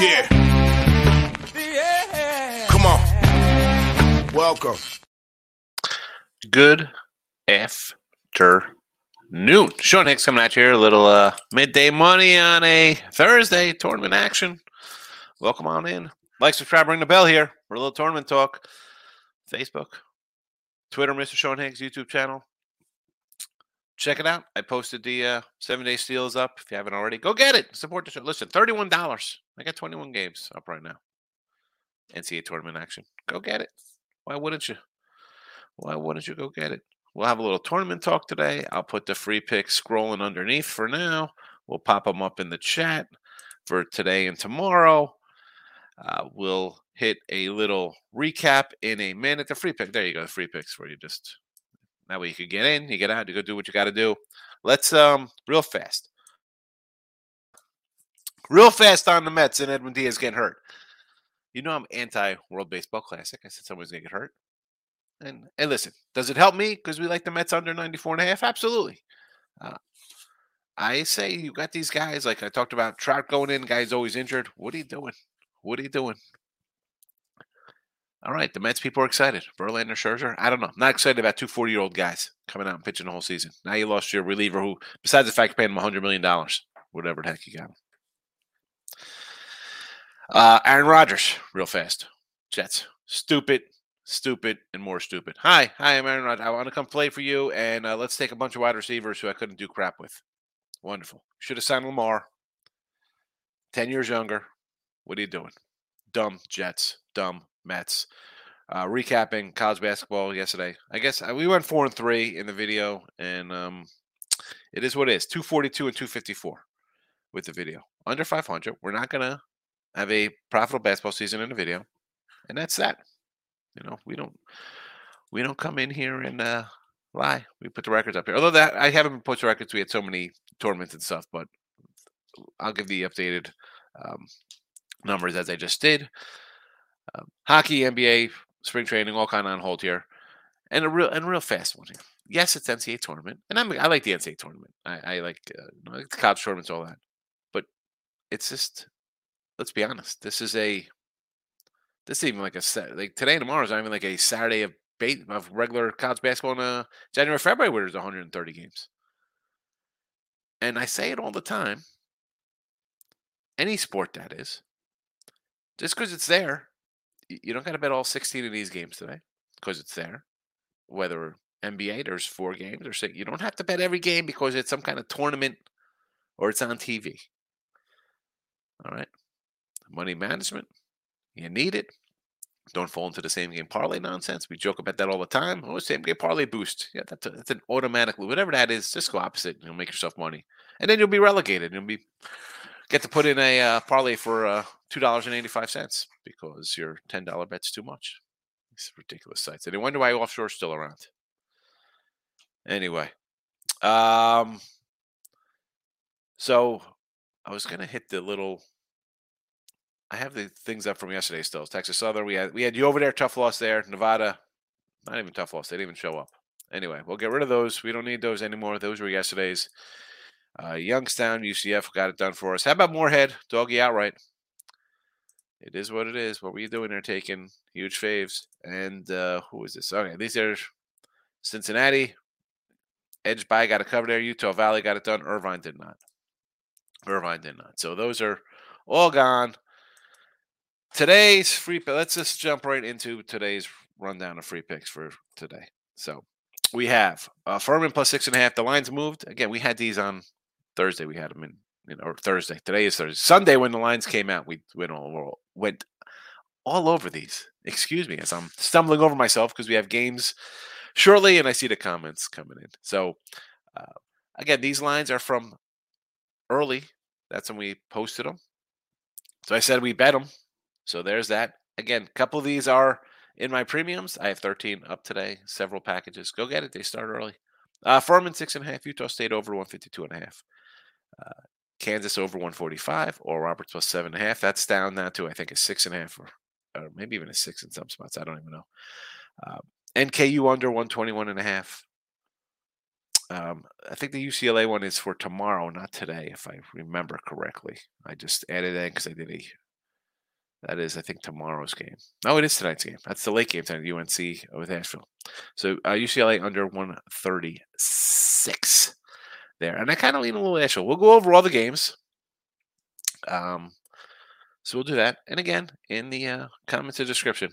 Yeah. Yeah. Come on. Welcome. Good afternoon. Sean Higgs coming at you here. A little uh, midday money on a Thursday tournament action. Welcome on in. Like, subscribe, ring the bell here. We're a little tournament talk. Facebook, Twitter, Mr. Sean Higgs, YouTube channel. Check it out. I posted the uh, seven day steals up. If you haven't already, go get it. Support the show. Listen, $31. I got 21 games up right now. NCAA tournament action. Go get it. Why wouldn't you? Why wouldn't you go get it? We'll have a little tournament talk today. I'll put the free picks scrolling underneath for now. We'll pop them up in the chat for today and tomorrow. Uh, we'll hit a little recap in a minute. The free pick. There you go. The free picks where you just that way you could get in, you get out, you go do what you got to do. Let's um real fast. Real fast on the Mets and Edwin Diaz getting hurt. You know I'm anti World Baseball Classic. I said someone's gonna get hurt. And and listen, does it help me because we like the Mets under 94 and a half? Absolutely. Uh, I say you got these guys like I talked about Trout going in, guys always injured. What are you doing? What are you doing? All right, the Mets people are excited. Verlander, Scherzer. I don't know. Not excited about two 40 year old guys coming out and pitching the whole season. Now you lost your reliever, who, besides the fact paid him 100 million dollars, whatever the heck you got him. Uh, Aaron Rodgers, real fast. Jets, stupid, stupid, and more stupid. Hi, hi, I'm Aaron Rodgers. I want to come play for you, and uh, let's take a bunch of wide receivers who I couldn't do crap with. Wonderful. Should have signed Lamar. Ten years younger. What are you doing? Dumb Jets. Dumb Mets. Uh, recapping college basketball yesterday. I guess uh, we went four and three in the video, and um, it is what it is. Two forty two and two fifty four with the video. Under five hundred. We're not gonna have a profitable basketball season in the video, and that's that. You know, we don't we don't come in here and uh, lie. We put the records up here. Although that I haven't put the records. We had so many tournaments and stuff, but I'll give the updated um, numbers as I just did. Um, hockey, NBA, spring training, all kind of on hold here, and a real and a real fast one here. Yes, it's NCAA tournament, and I'm, I like the NCAA tournament. I, I like, uh, you know, like the college tournaments, all that. But it's just, let's be honest. This is a, this is even like a set like today and tomorrow is not even like a Saturday of bait of regular college basketball in uh, January, February, where there's 130 games. And I say it all the time. Any sport that is, just because it's there you don't got to bet all 16 of these games today because it's there. Whether NBA, there's four games, or six. You don't have to bet every game because it's some kind of tournament or it's on TV. All right. Money management, you need it. Don't fall into the same game parlay nonsense. We joke about that all the time. Oh, same game parlay boost. Yeah, that's, a, that's an automatically, whatever that is, just go opposite. You'll make yourself money. And then you'll be relegated. You'll be get to put in a uh, parlay for uh, two dollars and eighty five cents because your ten dollar bet's too much. These ridiculous sites. And I wonder why offshore's still around. Anyway, um, so I was gonna hit the little. I have the things up from yesterday still. Texas Southern. We had we had you over there. Tough loss there. Nevada. Not even tough loss. They didn't even show up. Anyway, we'll get rid of those. We don't need those anymore. Those were yesterday's. Uh, Youngstown, UCF got it done for us. How about Morehead? Doggy outright. It is what it is. What were you doing there taking huge faves? And uh, who is this? Okay, these are Cincinnati. Edge by got a cover there. Utah Valley got it done. Irvine did not. Irvine did not. So those are all gone. Today's free Let's just jump right into today's rundown of free picks for today. So we have uh, Furman plus six and a half. The lines moved. Again, we had these on Thursday we had them in, or Thursday. Today is Thursday. Sunday when the lines came out, we went all went all over these. Excuse me, as I'm stumbling over myself because we have games shortly, and I see the comments coming in. So uh, again, these lines are from early. That's when we posted them. So I said we bet them. So there's that. Again, a couple of these are in my premiums. I have 13 up today, several packages. Go get it. They start early. Uh, Furman six and a half, Utah State over 152 and a half. Kansas over 145, or Roberts plus seven and a half. That's down now to I think a six and a half, or, or maybe even a six in some spots. I don't even know. Uh, NKU under 121 and a half. Um, I think the UCLA one is for tomorrow, not today, if I remember correctly. I just added in because I did a. That is, I think, tomorrow's game. No, it is tonight's game. That's the late game tonight, UNC with Asheville. So uh, UCLA under 136 there. And I kind of lean a little Asheville. We'll go over all the games. Um, so we'll do that. And again, in the uh, comments and description,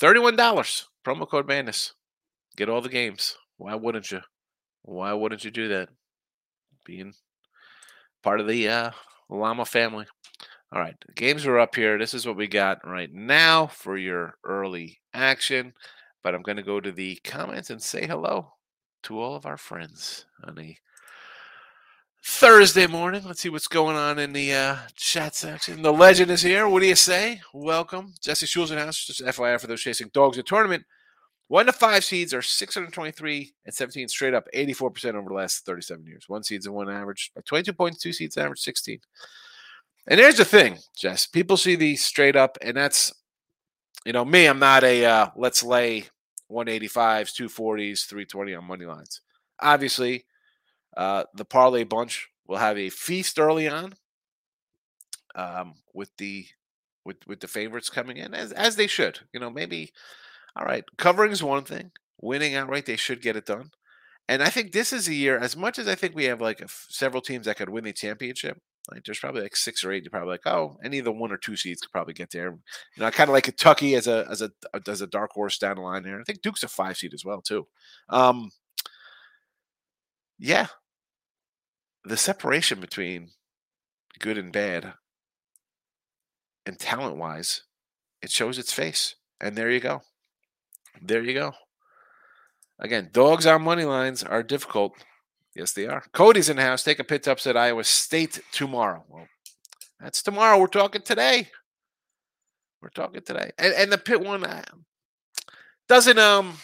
$31 promo code madness. Get all the games. Why wouldn't you? Why wouldn't you do that? Being part of the uh, Llama family. All right, games are up here. This is what we got right now for your early action. But I'm going to go to the comments and say hello to all of our friends on a Thursday morning. Let's see what's going on in the uh, chat section. The legend is here. What do you say? Welcome. Jesse Schulzenhouse, just FYI for those chasing dogs in tournament. One to five seeds are 623 and 17 straight up, 84% over the last 37 years. One seeds and one average by 22 points, two seeds average 16. And here's the thing, Jess. People see these straight up, and that's, you know, me, I'm not a uh, let's lay 185s, 240s, 320 on money lines. Obviously, uh, the parlay bunch will have a feast early on um, with the with with the favorites coming in as as they should. You know, maybe all right, covering is one thing. Winning outright, they should get it done. And I think this is a year, as much as I think we have like several teams that could win the championship, like there's probably like six or eight. You're probably like, oh, any of the one or two seeds could probably get there. You know, kind of like Kentucky as a as a as a dark horse down the line there. I think Duke's a five seed as well too. Um, yeah, the separation between good and bad, and talent wise, it shows its face. And there you go. There you go. Again, dogs on money lines are difficult. Yes, they are. Cody's in the house. Take a Pitt to upset Iowa State tomorrow. Well, that's tomorrow. We're talking today. We're talking today. And, and the Pitt one doesn't um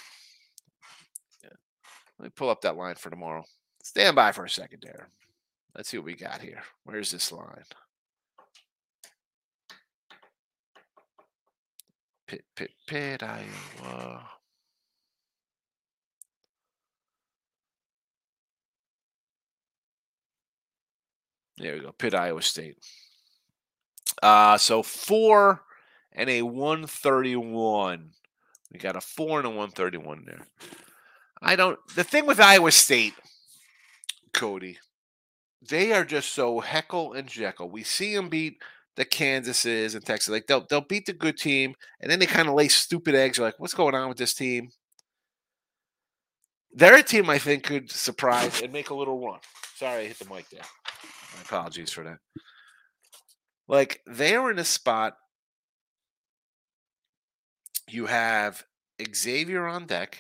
let me pull up that line for tomorrow. Stand by for a second there. Let's see what we got here. Where's this line? Pitt, Pitt, Pitt, Iowa. There we go. Pitt, Iowa State. Uh, so four and a 131. We got a four and a 131 there. I don't. The thing with Iowa State, Cody, they are just so heckle and jekyll. We see them beat the Kansases and Texas. Like they'll they'll beat the good team, and then they kind of lay stupid eggs. You're like, what's going on with this team? They're a team I think could surprise and make a little run. Sorry, I hit the mic there. My apologies for that. Like they are in a spot. You have Xavier on deck,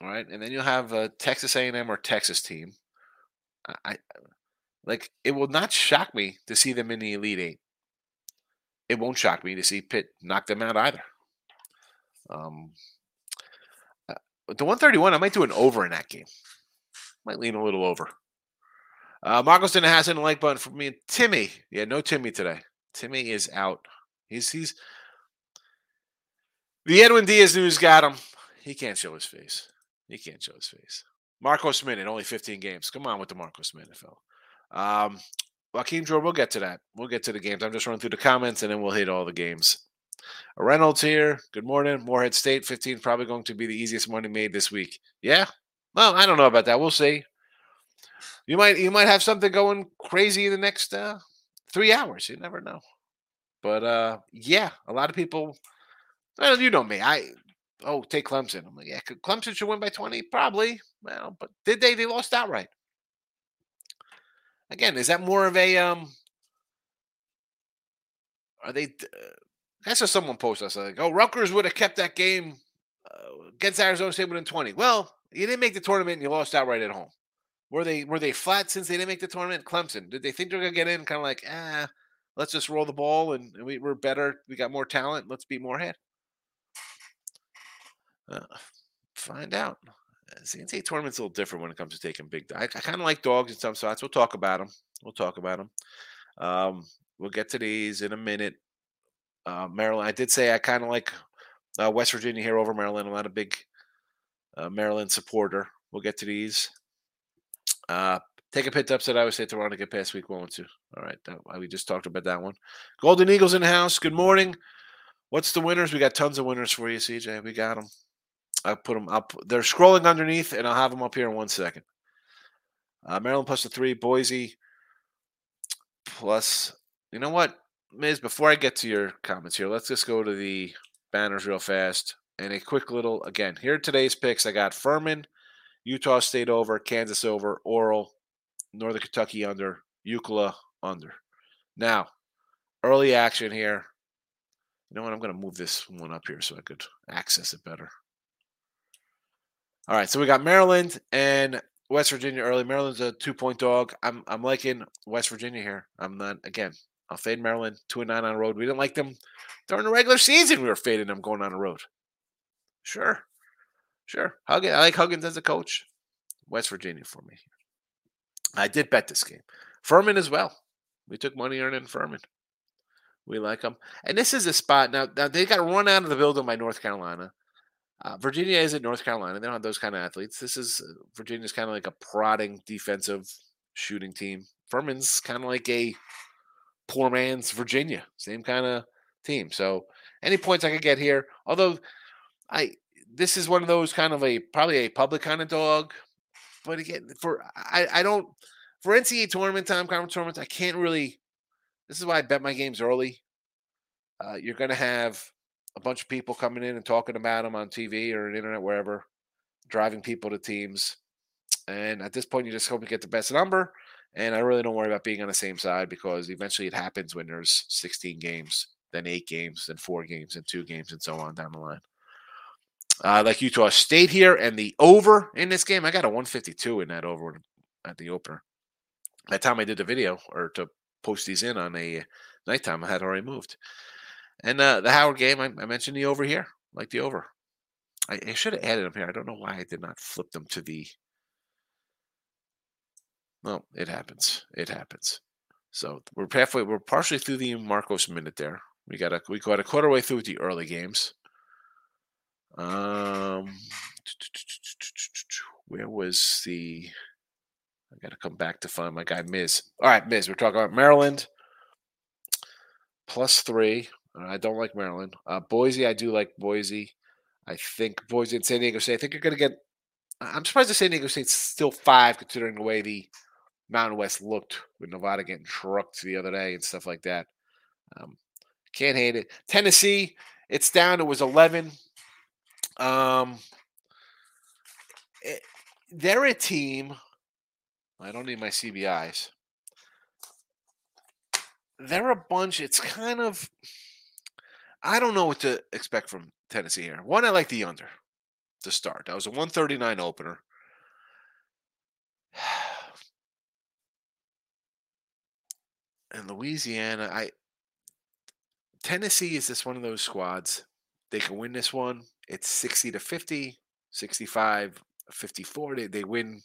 all right, and then you'll have a Texas A&M or Texas team. I, like it will not shock me to see them in the Elite Eight. It won't shock me to see Pitt knock them out either. Um, uh, the 131, I might do an over in that game. Might lean a little over. Uh, Marcos didn't have a like button for me. And Timmy, yeah, no Timmy today. Timmy is out. He's he's the Edwin Diaz news got him. He can't show his face. He can't show his face. Marco Smith in only 15 games. Come on with the Marco Smith NFL. Um, Joaquin Jordan, we'll get to that. We'll get to the games. I'm just running through the comments and then we'll hit all the games. Reynolds here. Good morning. Morehead State 15 probably going to be the easiest money made this week. Yeah. Well, I don't know about that. We'll see. You might you might have something going crazy in the next uh, three hours. You never know. But uh, yeah, a lot of people. Well, you know me. I oh take Clemson. I'm like, yeah, Clemson should win by 20, probably. Well, but did they? They lost outright. Again, is that more of a um? Are they? Uh, that's what someone posted us like, oh, Rutgers would have kept that game uh, against Arizona State within 20. Well, you didn't make the tournament and you lost outright at home. Were they were they flat since they didn't make the tournament? Clemson, did they think they're gonna get in? Kind of like, ah, let's just roll the ball and, and we, are better. We got more talent. Let's beat Morehead. Uh, find out. The NCAA tournament's a little different when it comes to taking big. I, I kind of like dogs in some spots. We'll talk about them. We'll talk about them. Um, we'll get to these in a minute. Uh, Maryland. I did say I kind of like uh, West Virginia here over Maryland. I'm not a big uh, Maryland supporter, We'll get to these. Uh, take a Pitt upset. I would say Toronto get past week one, two. All right, that, we just talked about that one. Golden Eagles in the house. Good morning. What's the winners? We got tons of winners for you, CJ. We got them. I put them up. They're scrolling underneath, and I'll have them up here in one second. Uh, Maryland plus the three. Boise plus. You know what, Miz? Before I get to your comments here, let's just go to the banners real fast and a quick little. Again, here today's picks. I got Furman, Utah State over, Kansas over, Oral, Northern Kentucky under, UCLA under. Now, early action here. You know what? I'm going to move this one up here so I could access it better. All right, so we got Maryland and West Virginia early. Maryland's a two point dog. I'm I'm liking West Virginia here. I'm not again. I'll fade Maryland two and nine on the road. We didn't like them during the regular season. We were fading them going on the road. Sure, sure. Huggins, I like Huggins as a coach. West Virginia for me. I did bet this game. Furman as well. We took money earning Furman. We like them, and this is a spot now. Now they got run out of the building by North Carolina. Uh, Virginia is at North Carolina. They don't have those kind of athletes. This is uh, Virginia's kind of like a prodding defensive shooting team. Furman's kind of like a poor man's Virginia, same kind of team. So any points I could get here, although I this is one of those kind of a probably a public kind of dog, but again for I I don't for NCAA tournament time conference tournaments I can't really. This is why I bet my games early. Uh, you're going to have a bunch of people coming in and talking about them on TV or internet, wherever, driving people to teams. And at this point, you just hope you get the best number. And I really don't worry about being on the same side because eventually it happens when there's 16 games, then eight games, then four games, and two games, and so on down the line. Uh, like Utah State here and the over in this game, I got a 152 in that over at the opener. By the time I did the video or to post these in on a nighttime, I had already moved. And uh, the Howard game, I, I, mentioned the over here, like the over. I, I should have added them here. I don't know why I did not flip them to the. Well, it happens. It happens. So we're halfway. We're partially through the Marcos minute there. We got a we got a quarter way through the early games. Um, where was the? I got to come back to find my guy Miz. All right, Miz. We're talking about Maryland plus three. I don't like Maryland. Uh, Boise, I do like Boise. I think Boise and San Diego State. I think you're going to get. I'm surprised that San Diego State's still five, considering the way the Mountain West looked with Nevada getting trucked the other day and stuff like that. Um, can't hate it. Tennessee, it's down. It was 11. Um, it, eh, they're a team. I don't need my CBIs. They're a bunch. It's kind of I don't know what to expect from Tennessee here. One, I like the under to start. That was a 139 opener. And Louisiana, I Tennessee is just one of those squads. They can win this one. It's 60 to 50, 65, 54. They, they win,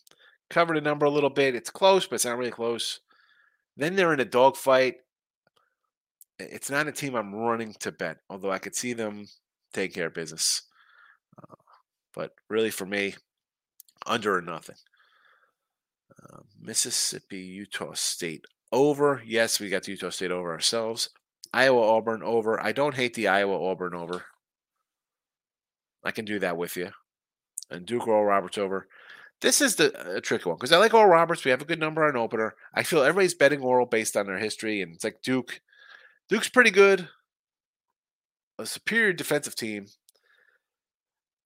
cover the number a little bit. It's close, but it's not really close. Then they're in a dogfight it's not a team I'm running to bet, although I could see them take care of business. Uh, but really, for me, under or nothing. Uh, Mississippi, Utah State over. Yes, we got the Utah State over ourselves. Iowa, Auburn over. I don't hate the Iowa, Auburn over. I can do that with you. And Duke Oral Roberts over. This is the a tricky one because I like Oral Roberts. We have a good number on opener. I feel everybody's betting Oral based on their history, and it's like Duke Duke's pretty good. A superior defensive team.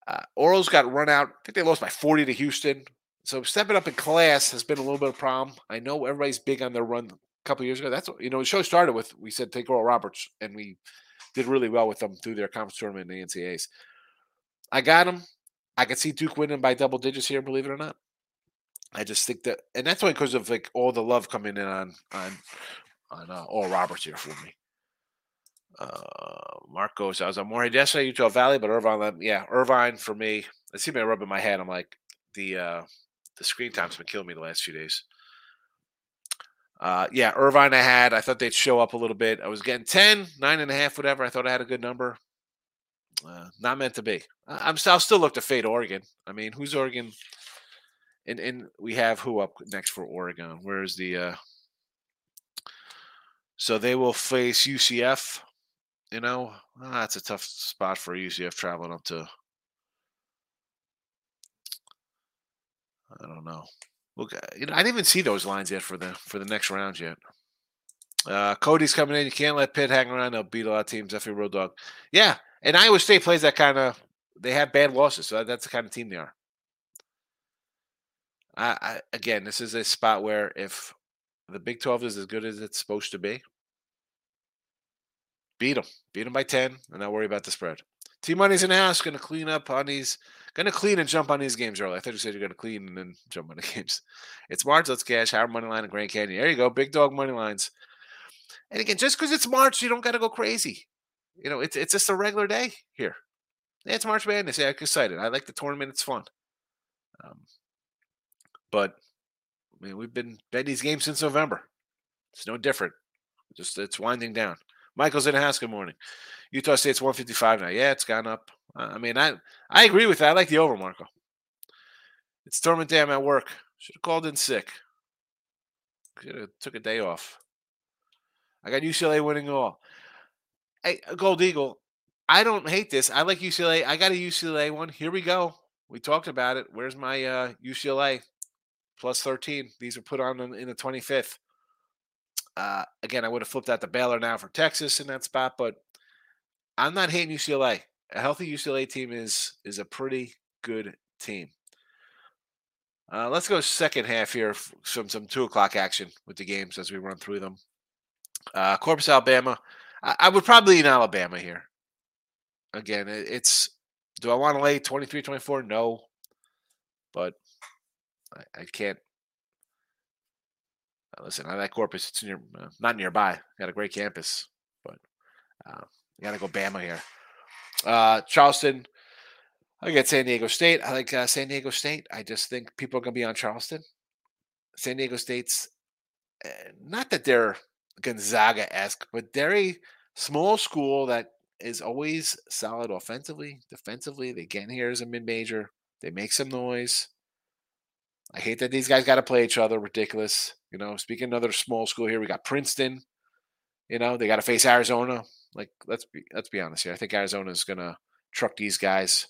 Uh, Orals got run out. I think they lost by 40 to Houston. So stepping up in class has been a little bit of a problem. I know everybody's big on their run a couple years ago. That's what, you know, the show started with we said take Oral Roberts, and we did really well with them through their conference tournament in the NCAAs. I got them. I could see Duke winning by double digits here, believe it or not. I just think that, and that's only because of like all the love coming in on on on uh, Oral Roberts here for me. Uh, Marcos, I was on more yesterday, Utah Valley, but Irvine, yeah, Irvine for me. I see me rubbing my head. I'm like, the uh, the screen time's been killing me the last few days. Uh, yeah, Irvine I had. I thought they'd show up a little bit. I was getting 10, nine and a half, whatever. I thought I had a good number. Uh, not meant to be. I'm I'll still look to fade Oregon. I mean, who's Oregon? and and we have who up next for Oregon? Where's the uh so they will face UCF. You know, ah, that's a tough spot for UCF traveling up to. I don't know. Look, you know, I didn't even see those lines yet for the for the next round yet. Uh, Cody's coming in. You can't let Pitt hang around. They'll beat a lot of teams. Definitely road dog. Yeah, and Iowa State plays that kind of. They have bad losses, so that's the kind of team they are. I, I again, this is a spot where if the Big Twelve is as good as it's supposed to be, beat them, beat them by ten, and not worry about the spread. T Money's in the house, going to clean up on these, going to clean and jump on these games early. I thought you said you're going to clean and then jump on the games. It's March. Let's cash. Howard money line and Grand Canyon. There you go, big dog money lines. And again, just because it's March, you don't got to go crazy. You know, it's it's just a regular day here. Yeah, it's March Madness. Yeah, I'm excited. I like the tournament. It's fun. Um, but I mean, we've been betting these games since November. It's no different. Just it's winding down. Michael's in the house. Good morning. Utah State's 155 now. Yeah, it's gone up. I mean, I I agree with that. I like the over, Marco. It's tournament day. I'm at work. Should have called in sick. Should have took a day off. I got UCLA winning all. Hey, Gold Eagle. I don't hate this. I like UCLA. I got a UCLA one. Here we go. We talked about it. Where's my uh, UCLA plus 13? These are put on in the 25th. Uh, again, I would have flipped out the Baylor now for Texas in that spot, but I'm not hating UCLA. A healthy UCLA team is is a pretty good team. Uh, let's go second half here from some two o'clock action with the games as we run through them. Uh, Corpus, Alabama. I, I would probably in Alabama here. Again, it, it's do I want to lay 23 24? No. But I, I can't. Uh, listen, I like Corpus. It's near, uh, not nearby. Got a great campus, but uh, you got to go Bama here. Uh, Charleston. I get San Diego State. I like uh, San Diego State. I just think people are going to be on Charleston. San Diego State's uh, not that they're Gonzaga esque, but they're a small school that is always solid offensively, defensively. They get in here as a mid major. They make some noise. I hate that these guys got to play each other. Ridiculous. You know, speaking another small school here, we got Princeton. You know, they got to face Arizona. Like, let's be let's be honest here. I think Arizona is gonna truck these guys.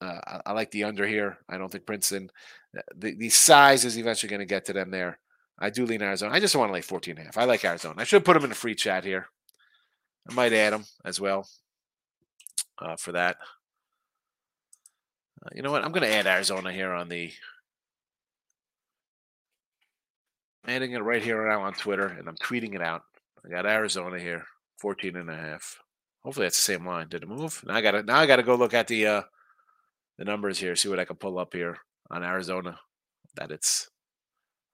Uh, I, I, like the under here. I don't think Princeton. Uh, the, the size is eventually going to get to them there. I do lean Arizona. I just want to lay 14 and a half. I like Arizona. I should put them in a free chat here. I might add them as well uh, for that. Uh, you know what? I'm going to add Arizona here on the. Adding it right here now on Twitter, and I'm tweeting it out. I got Arizona here, 14 and a half. Hopefully that's the same line. Did it move? Now I got to now I got to go look at the uh the numbers here, see what I can pull up here on Arizona. That it's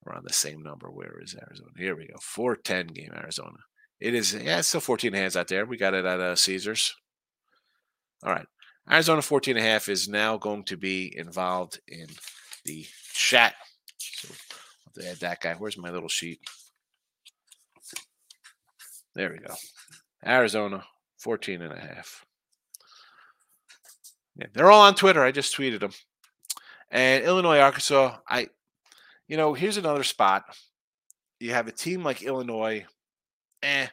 around the same number. Where is Arizona? Here we go. 410 game Arizona. It is, yeah, it's still 14 hands out there. We got it at uh, Caesars. All right. Arizona 14 and a half is now going to be involved in the chat. So I'll that guy. Where's my little sheet? There we go. Arizona 14 and a half. Yeah, they're all on Twitter. I just tweeted them. And Illinois, Arkansas, I you know, here's another spot. You have a team like Illinois, eh.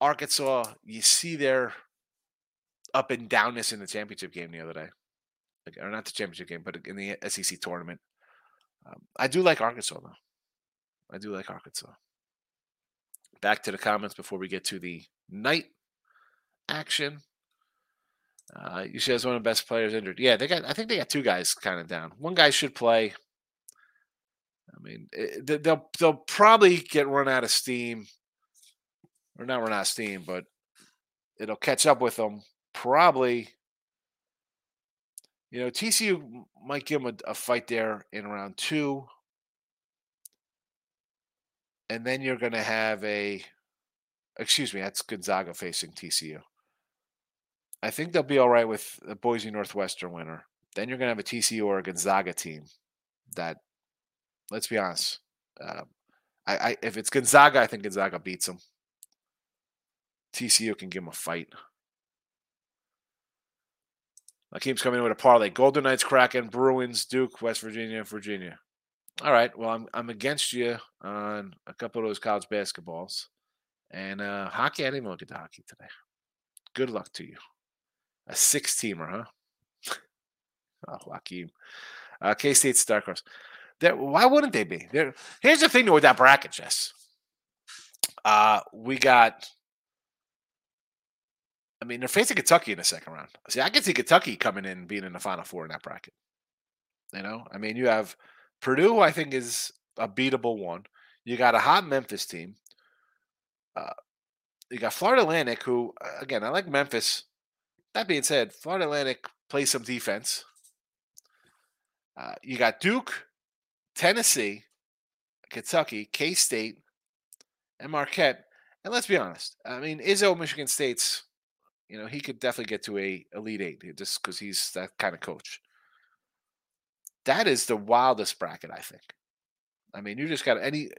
Arkansas, you see their up and downness in the championship game the other day. Like, or not the championship game, but in the SEC tournament. Um, I do like Arkansas, though. I do like Arkansas. Back to the comments before we get to the night action. Uh, you see, as one of the best players injured. Yeah, they got. I think they got two guys kind of down. One guy should play. I mean, it, eh, they'll they'll probably get run out of steam, or not run out of steam, but it'll catch up with them. Probably, you know, TCU might give them a, a fight there in round two, and then you're going to have a. Excuse me, that's Gonzaga facing TCU. I think they'll be all right with the Boise Northwestern winner. Then you're going to have a TCU or a Gonzaga team that Let's be honest. Uh, I, I if it's Gonzaga, I think Gonzaga beats them. TCU can give them a fight. Akeem's coming in with a parlay. Golden Knights, Kraken, Bruins, Duke, West Virginia, Virginia. All right. Well, I'm I'm against you on a couple of those college basketballs. And uh hockey, I didn't even look at the hockey today. Good luck to you. A six teamer, huh? oh, Hakeem. Uh, K State Starcross. There, why wouldn't they be? There, here's the thing though with that bracket, Jess. Uh, we got. I mean, they're facing Kentucky in the second round. See, I can see Kentucky coming in being in the Final Four in that bracket. You know, I mean, you have Purdue, I think, is a beatable one. You got a hot Memphis team. Uh, you got Florida Atlantic, who, uh, again, I like Memphis. That being said, Florida Atlantic plays some defense. Uh, you got Duke, Tennessee, Kentucky, K State, and Marquette. And let's be honest. I mean, Izzo, Michigan State's, you know, he could definitely get to a Elite Eight just because he's that kind of coach. That is the wildest bracket, I think. I mean, you just got any.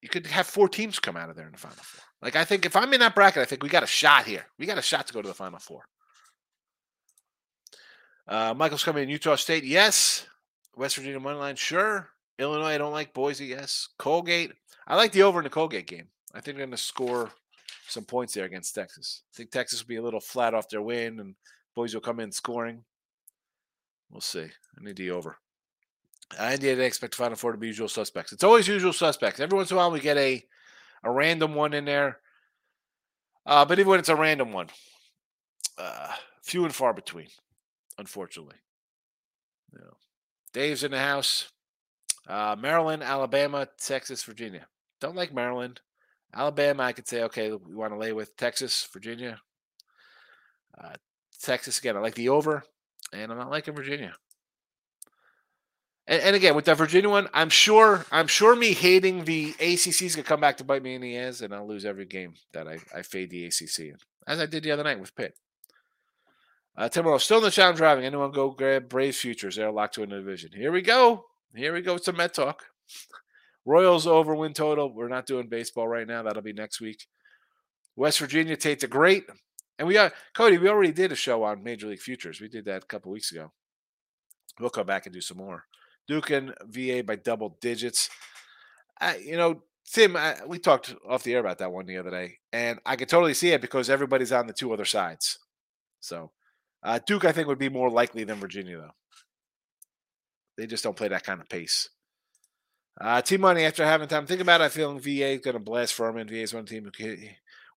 You could have four teams come out of there in the Final Four. Like I think if I'm in that bracket, I think we got a shot here. We got a shot to go to the Final Four. Uh, Michael's coming in Utah State. Yes. West Virginia money line. Sure. Illinois. I don't like Boise. Yes. Colgate. I like the over in the Colgate game. I think they're going to score some points there against Texas. I think Texas will be a little flat off their win, and Boise will come in scoring. We'll see. I need the over. I did expect Final Four to be usual suspects. It's always usual suspects. Every once in a while, we get a a random one in there. Uh, but even when it's a random one, uh, few and far between, unfortunately. You know, Dave's in the house. Uh, Maryland, Alabama, Texas, Virginia. Don't like Maryland. Alabama, I could say, okay, we want to lay with Texas, Virginia. Uh, Texas, again, I like the over, and I'm not liking Virginia. And, and, again, with that Virginia one, I'm sure I'm sure me hating the ACC is gonna come back to bite me in the ass, and I'll lose every game that I, I fade the ACC in, as I did the other night with Pitt. Uh, still in the challenge driving. Anyone go grab Braves futures? They're locked to a division. Here we go. Here we go. Some Met talk. Royals over win total. We're not doing baseball right now. That'll be next week. West Virginia Tate's a great. And we got Cody. We already did a show on Major League Futures. We did that a couple weeks ago. We'll come back and do some more. Duke and VA by double digits. I, you know, Tim, I, we talked off the air about that one the other day, and I could totally see it because everybody's on the two other sides. So, uh, Duke, I think, would be more likely than Virginia, though. They just don't play that kind of pace. Uh, team money after having time think about it, I feel VA is going to blast Furman. VA is one team who can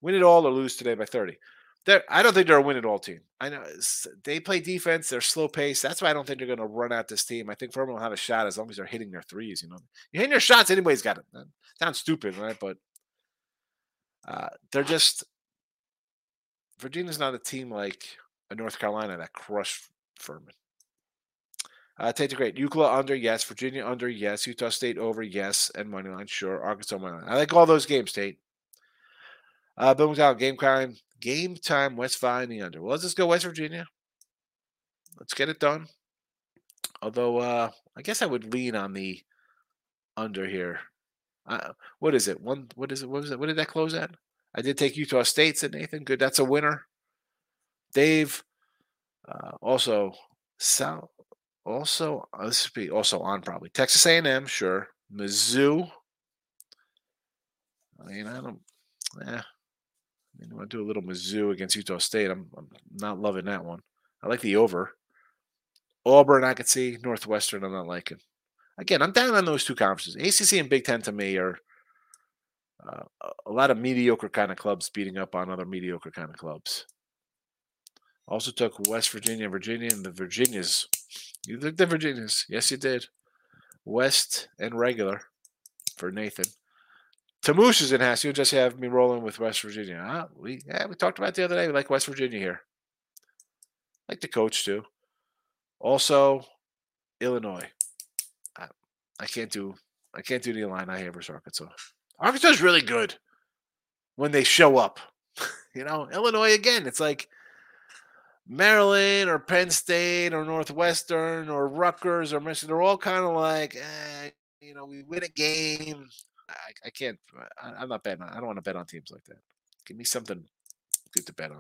win it all or lose today by 30 they're, I don't think they're a win it all team. I know they play defense. They're slow pace. That's why I don't think they're going to run out this team. I think Furman will have a shot as long as they're hitting their threes. You know, you hitting your shots. Anybody's got it. That sounds stupid, right? But uh, they're just Virginia's not a team like a North Carolina that crushed Furman. Uh, take the great. UCLA under, yes. Virginia under, yes. Utah State over, yes. And money line, sure. Arkansas money line. I like all those games, State. Uh, Bill McDowell, game time. Game time, West Virginia the under. Well, let's just go West Virginia. Let's get it done. Although, uh, I guess I would lean on the under here. Uh, what is it? One. What is it? What was it? What did that close at? I did take Utah State. Said Nathan. Good. That's a winner. Dave. Uh, also, South. Also, uh, this be also on probably Texas A&M. Sure. Mizzou. I mean, I don't. Yeah, I mean, to do a little Mizzou against Utah State. I'm, I'm not loving that one. I like the over. Auburn, I could see. Northwestern, I'm not liking. Again, I'm down on those two conferences. ACC and Big Ten to me are uh, a lot of mediocre kind of clubs beating up on other mediocre kind of clubs. Also took West Virginia, Virginia, and the Virginias. You took the Virginias. Yes, you did. West and regular for Nathan. Tamush is in house. You'll just have me rolling with West Virginia. Huh? We yeah, we talked about the other day. We like West Virginia here. Like the coach too. Also, Illinois. I, I can't do I can't do the Illini here versus Arkansas. Arkansas is really good when they show up. you know, Illinois again. It's like Maryland or Penn State or Northwestern or Rutgers or Michigan. They're all kind of like, eh, you know, we win a game. I, I can't. I, am not betting. I don't want to bet on teams like that. Give me something good to bet on.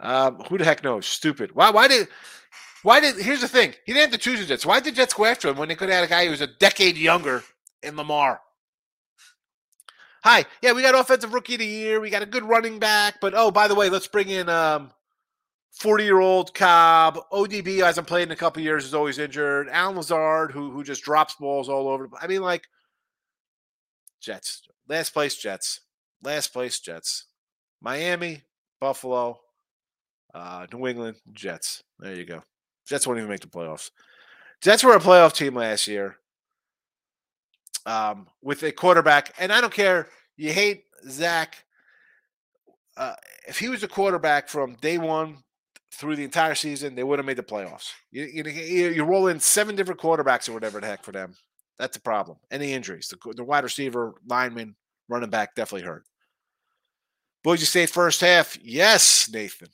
Um, who the heck knows? Stupid. Why? Why did? Why did? Here's the thing. He didn't have to choose the Jets. Why did the Jets go after him when they could have had a guy who was a decade younger in Lamar? Hi, yeah, we got offensive rookie of the year. We got a good running back, but oh, by the way, let's bring in um, 40 year old Cobb. ODB hasn't played in a couple years, is always injured. Allen Lazard, who who just drops balls all over. I mean, like Jets, last place Jets, last place Jets, Miami, Buffalo, uh, New England Jets. There you go. Jets won't even make the playoffs. Jets were a playoff team last year um, with a quarterback, and I don't care. You hate Zach. Uh, if he was a quarterback from day one through the entire season, they would have made the playoffs. You, you, you roll in seven different quarterbacks or whatever the heck for them. That's a problem. Any injuries? The, the wide receiver, lineman, running back definitely hurt. Boise State first half. Yes, Nathan.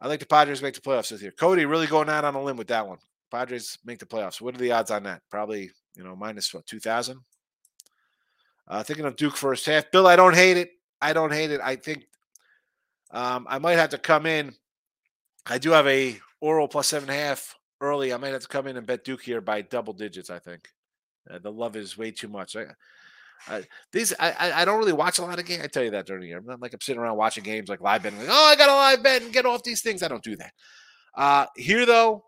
I like the Padres make the playoffs this year. Cody really going out on a limb with that one. Padres make the playoffs. What are the odds on that? Probably, you know, minus what, 2,000? Uh, thinking of Duke first half. Bill, I don't hate it. I don't hate it. I think um, I might have to come in. I do have a oral plus seven and a half early. I might have to come in and bet Duke here by double digits. I think uh, the love is way too much. I, these I, I don't really watch a lot of games. I tell you that during the year. I'm not like I'm sitting around watching games like live betting. Like, oh, I got a live bet and get off these things. I don't do that. Uh, here though,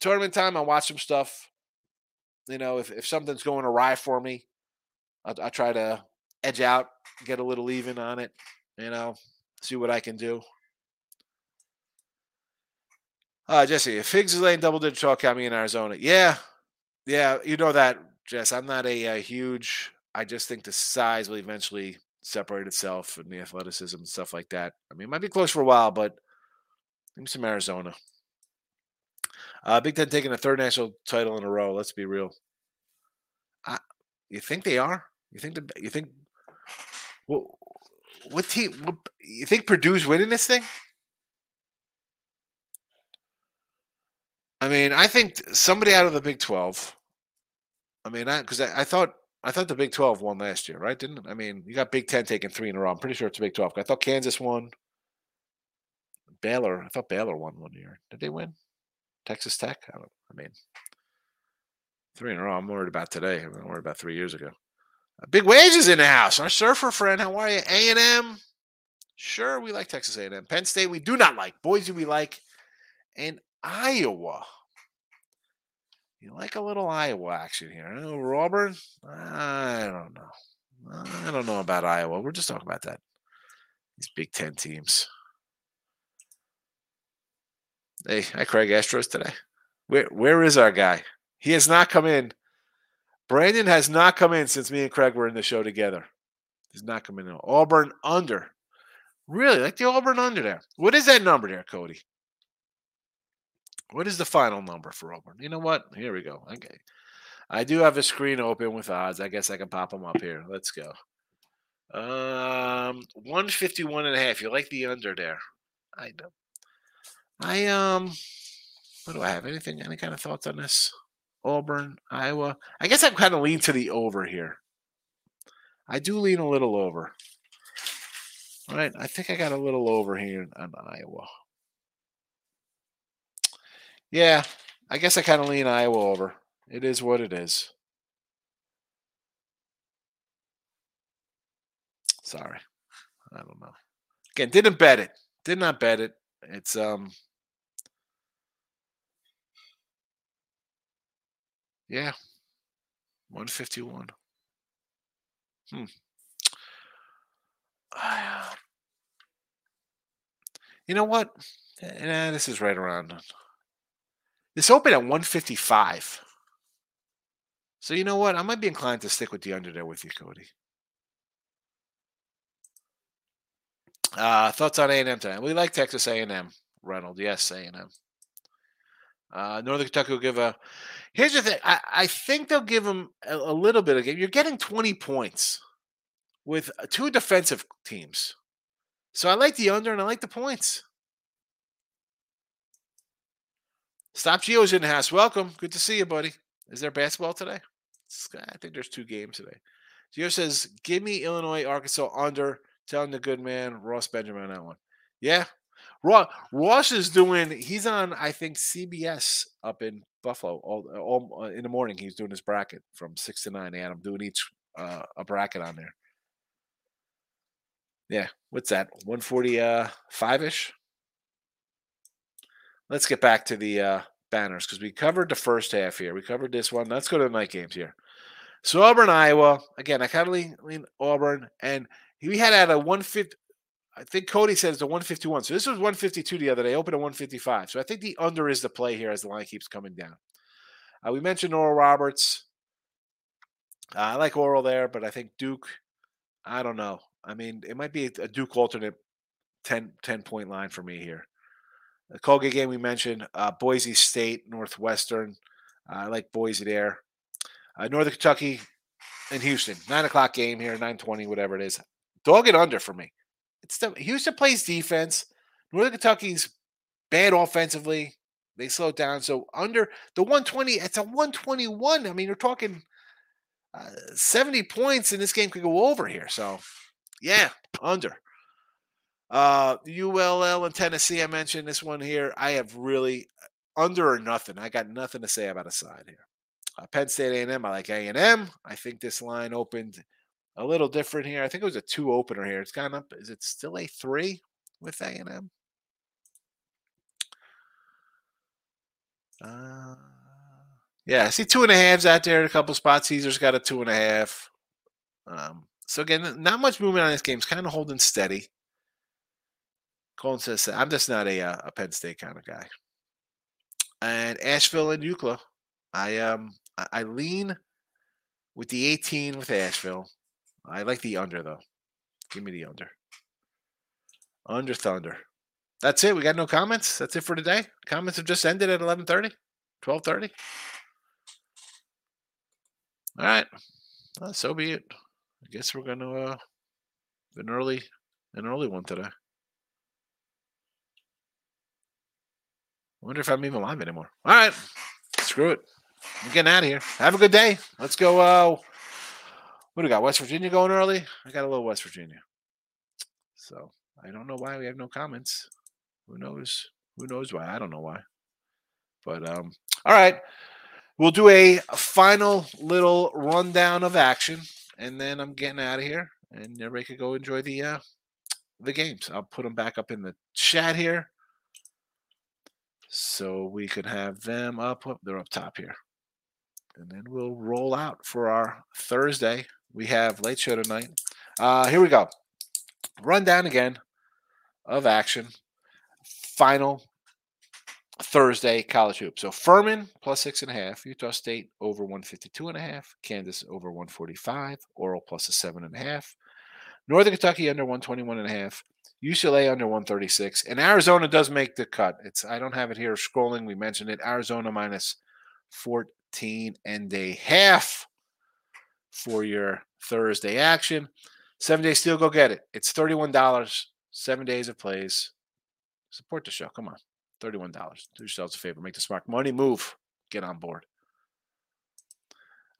tournament time, I watch some stuff. You know, if, if something's going awry for me, I, I try to edge out, get a little even on it. You know, see what I can do. Uh, Jesse, if Figs is laying double digit chalk, count me in Arizona. Yeah, yeah, you know that, Jess. I'm not a, a, huge. I just think the size will eventually separate itself and the athleticism and stuff like that. I mean, it might be close for a while, but give me some Arizona. Uh, Big Ten taking a third national title in a row. Let's be real. I, you think they are? You think the, you think what what team? What, you think Purdue's winning this thing? I mean, I think somebody out of the Big Twelve. I mean, because I, I, thought I thought the Big Twelve won last year, right? Didn't I mean you got Big Ten taking three in a row? I'm pretty sure it's the Big Twelve. I thought Kansas won. Baylor, I thought Baylor won one year. Did they win? Texas Tech. I, don't. I mean, three in a row. I'm worried about today. I'm worried about three years ago. Uh, Big wages in the house. Our surfer friend, how are you? A and M. Sure, we like Texas A&M. Penn State, we do not like. Boise, we like. And Iowa. You like a little Iowa action here. Over Auburn? I don't know. I don't know about Iowa. We're just talking about that. These Big Ten teams. Hey, hi Craig Astros today. Where where is our guy? He has not come in Brandon has not come in since me and Craig were in the show together. He's not coming in. Auburn under. Really? Like the Auburn under there. What is that number there, Cody? What is the final number for Auburn? You know what? Here we go. Okay. I do have a screen open with odds. I guess I can pop them up here. Let's go. Um 151 and a half. You like the under there. I know. I um what do I have? Anything any kind of thoughts on this? Auburn, Iowa. I guess I'm kind of lean to the over here. I do lean a little over. All right, I think I got a little over here on Iowa. Yeah, I guess I kind of lean Iowa over. It is what it is. Sorry. I don't know. Again, didn't bet it. Did not bet it. It's um Yeah. 151. Hmm. you know what? Nah, this is right around. This opened at 155. So you know what? I might be inclined to stick with the under there with you, Cody. Uh, thoughts on A&M tonight? We like Texas A&M, Reynolds. Yes, A&M. Uh, Northern Kentucky will give a. Here's the thing. I, I think they'll give them a, a, little bit of game. You're getting 20 points with uh, two defensive teams. So I like the under and I like the points. Stop Geo's in the house. Welcome. Good to see you, buddy. Is there basketball today? I think there's two games today. Geo says, give me Illinois, Arkansas under. Telling the good man, Ross Benjamin on that one. Yeah. Ross, Ross is doing. He's on, I think, CBS up in Buffalo. All, all uh, in the morning, he's doing his bracket from six to nine. And I'm doing each uh, a bracket on there. Yeah, what's that? One forty uh, five ish. Let's get back to the uh, banners because we covered the first half here. We covered this one. Let's go to the night games here. So Auburn, Iowa. Again, I kind of lean, lean Auburn, and we had at a 150. I think Cody it's a 151. So this was 152 the other day, open at 155. So I think the under is the play here as the line keeps coming down. Uh, we mentioned Oral Roberts. Uh, I like Oral there, but I think Duke, I don't know. I mean, it might be a Duke alternate 10, 10 point line for me here. The Colgate game we mentioned, uh, Boise State, Northwestern. I like Boise there. Uh, Northern Kentucky and Houston, nine o'clock game here, nine twenty, whatever it is. Dog it under for me. It's the Houston plays defense. Northern Kentucky's bad offensively. They slow down. So under the 120, it's a 121. I mean, you're talking uh, 70 points, and this game could go over here. So, yeah, under. Uh, ULL in Tennessee, I mentioned this one here. I have really under or nothing. I got nothing to say about a side here. Uh, Penn State A&M, I like A&M. I think this line opened a little different here. I think it was a two opener here. It's gone up. Is it still a three with A&M? Uh, yeah, I see two and a halves out there in a couple spots. Caesar's got a two and a half. Um, so again, not much movement on this game. It's kind of holding steady. Says, I'm just not a, uh, a Penn State kind of guy. And Asheville and UCLA, I um I lean with the 18 with Asheville. I like the under though. Give me the under. Under Thunder. That's it. We got no comments. That's it for today. Comments have just ended at 11:30, 12:30. All right. So be it. I guess we're gonna uh an early an early one today. Wonder if I'm even live anymore. All right. Screw it. I'm getting out of here. Have a good day. Let's go. Uh, what do we got? West Virginia going early? I got a little West Virginia. So I don't know why we have no comments. Who knows? Who knows why? I don't know why. But um, all right. We'll do a final little rundown of action, and then I'm getting out of here, and everybody can go enjoy the uh, the games. I'll put them back up in the chat here. So we could have them up. They're up top here. And then we'll roll out for our Thursday. We have late show tonight. Uh, here we go. Rundown again of action. Final Thursday college hoop. So Furman plus six and a half, Utah State over 152 and a half, Kansas over 145, Oral plus a seven and a half, Northern Kentucky under 121 and a half, UCLA under 136, and Arizona does make the cut. It's I don't have it here scrolling. We mentioned it. Arizona minus 14 and a half for your Thursday action. Seven day steal, go get it. It's $31. Seven days of plays. Support the show. Come on. $31. Do yourselves a favor. Make the smart money move. Get on board.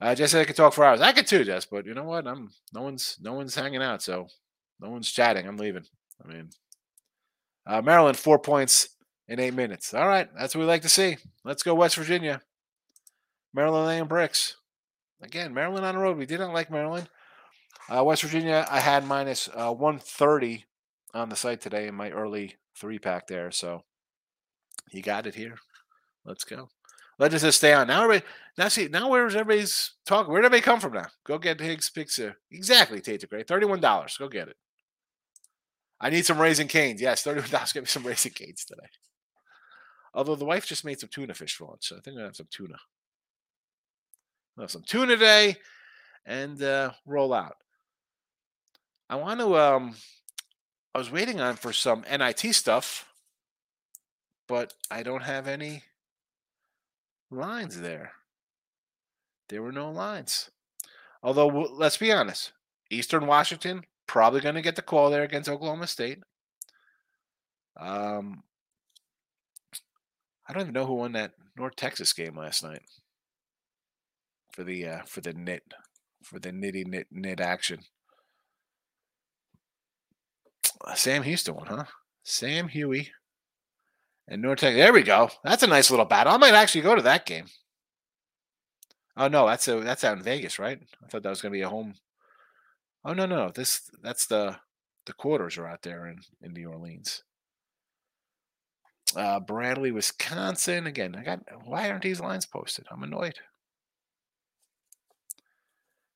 Uh, Jess said I could talk for hours. I could too, Jess, but you know what? I'm no one's no one's hanging out, so no one's chatting. I'm leaving. I mean, uh, Maryland, four points in eight minutes. All right. That's what we like to see. Let's go, West Virginia. Maryland laying bricks. Again, Maryland on the road. We did not like Maryland. Uh, West Virginia, I had minus, uh, 130 on the site today in my early three pack there. So you got it here. Let's go. Let us just stay on. Now, everybody, now see, now where's everybody's talking? Where did everybody come from now? Go get Higgs picks. Exactly, Tate Great. $31. Go get it. I need some Raising Cane's. Yes, $31. Get me some Raising Cane's today. Although the wife just made some tuna fish for lunch, so I think gonna have some tuna. I'll have some tuna today and uh, roll out. I want to. Um, I was waiting on for some NIT stuff, but I don't have any lines there. There were no lines. Although, let's be honest, Eastern Washington Probably going to get the call there against Oklahoma State. Um, I don't even know who won that North Texas game last night for the uh, for the knit for the nitty knit knit action. Sam Houston won, huh? Sam Huey And North Texas. There we go. That's a nice little battle. I might actually go to that game. Oh no, that's a that's out in Vegas, right? I thought that was gonna be a home. Oh no, no, this that's the the quarters are out there in in New Orleans. Uh, Bradley, Wisconsin. Again, I got. Why aren't these lines posted? I'm annoyed.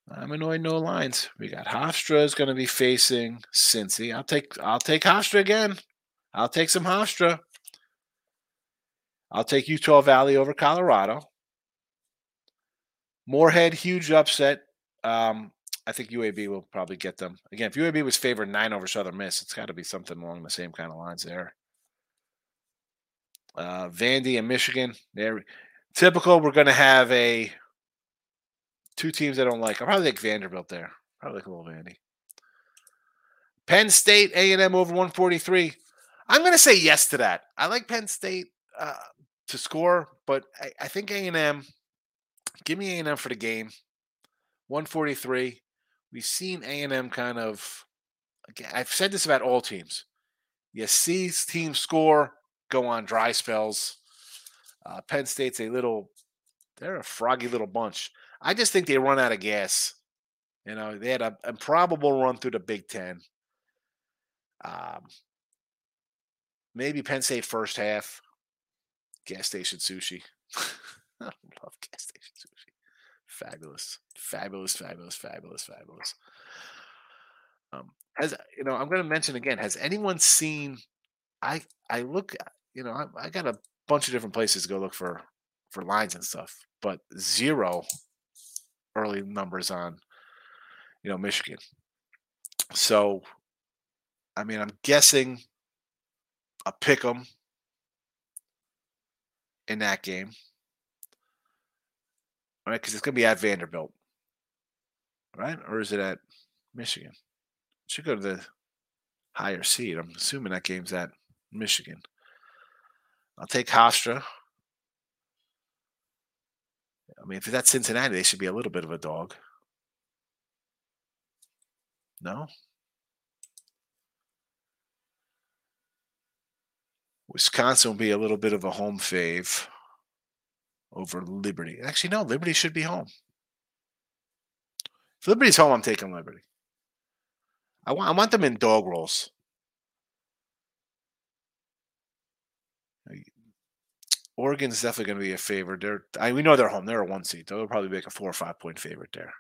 I'm annoyed. No lines. We got Hofstra is going to be facing Cincy. I'll take. I'll take Hofstra again. I'll take some Hofstra. I'll take Utah Valley over Colorado. Morehead, huge upset. Um, I think UAB will probably get them. Again, if UAB was favored nine over Southern Miss, it's got to be something along the same kind of lines there. Uh, Vandy and Michigan. There, typical. We're going to have a two teams I don't like. I'll probably like Vanderbilt there. Probably like a little Vandy. Penn State A and M over 143. I'm going to say yes to that. I like Penn State uh, to score, but I, I think A and M. Give me A and M for the game. 143. We've seen A and M kind of. I've said this about all teams. You see teams score, go on dry spells. Uh, Penn State's a little, they're a froggy little bunch. I just think they run out of gas. You know, they had an improbable run through the Big Ten. Um, maybe Penn State first half. Gas station sushi. I love gas station sushi. Fabulous, fabulous, fabulous, fabulous, fabulous. Um, as you know, I'm going to mention again. Has anyone seen? I I look you know, I, I got a bunch of different places to go look for for lines and stuff, but zero early numbers on, you know, Michigan. So, I mean, I'm guessing a pick 'em in that game, right? Because it's going to be at Vanderbilt, right? Or is it at Michigan? It should go to the higher seed. I'm assuming that game's at Michigan. I'll take Hofstra. I mean, if that's Cincinnati, they should be a little bit of a dog. No? Wisconsin will be a little bit of a home fave over Liberty. Actually, no, Liberty should be home. If Liberty's home, I'm taking Liberty. I want, I want them in dog rolls. Oregon's definitely going to be a favorite. They're, I, we know they're home. They're a one seed. They'll probably make a four or five point favorite there.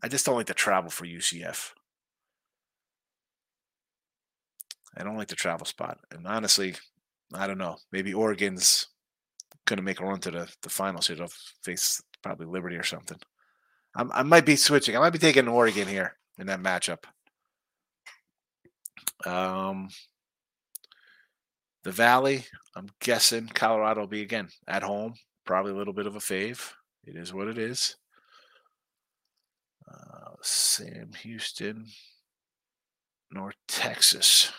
I just don't like the travel for UCF. I don't like the travel spot. And honestly, I don't know. Maybe Oregon's going to make a run to the, the finals here. They'll face probably Liberty or something. I'm, I might be switching. I might be taking Oregon here in that matchup. Um, the Valley, I'm guessing Colorado will be again at home. Probably a little bit of a fave. It is what it is. Uh, Sam Houston, North Texas.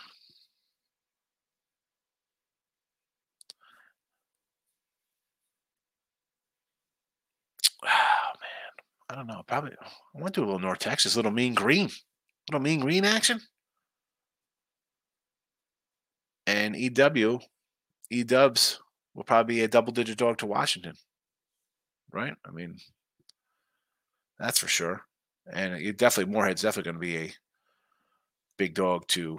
Oh man, I don't know. Probably I went to a little North Texas, a little mean green, little mean green action and EW, E Dubs will probably be a double digit dog to Washington, right? I mean, that's for sure. And it definitely Morehead's definitely going to be a big dog to.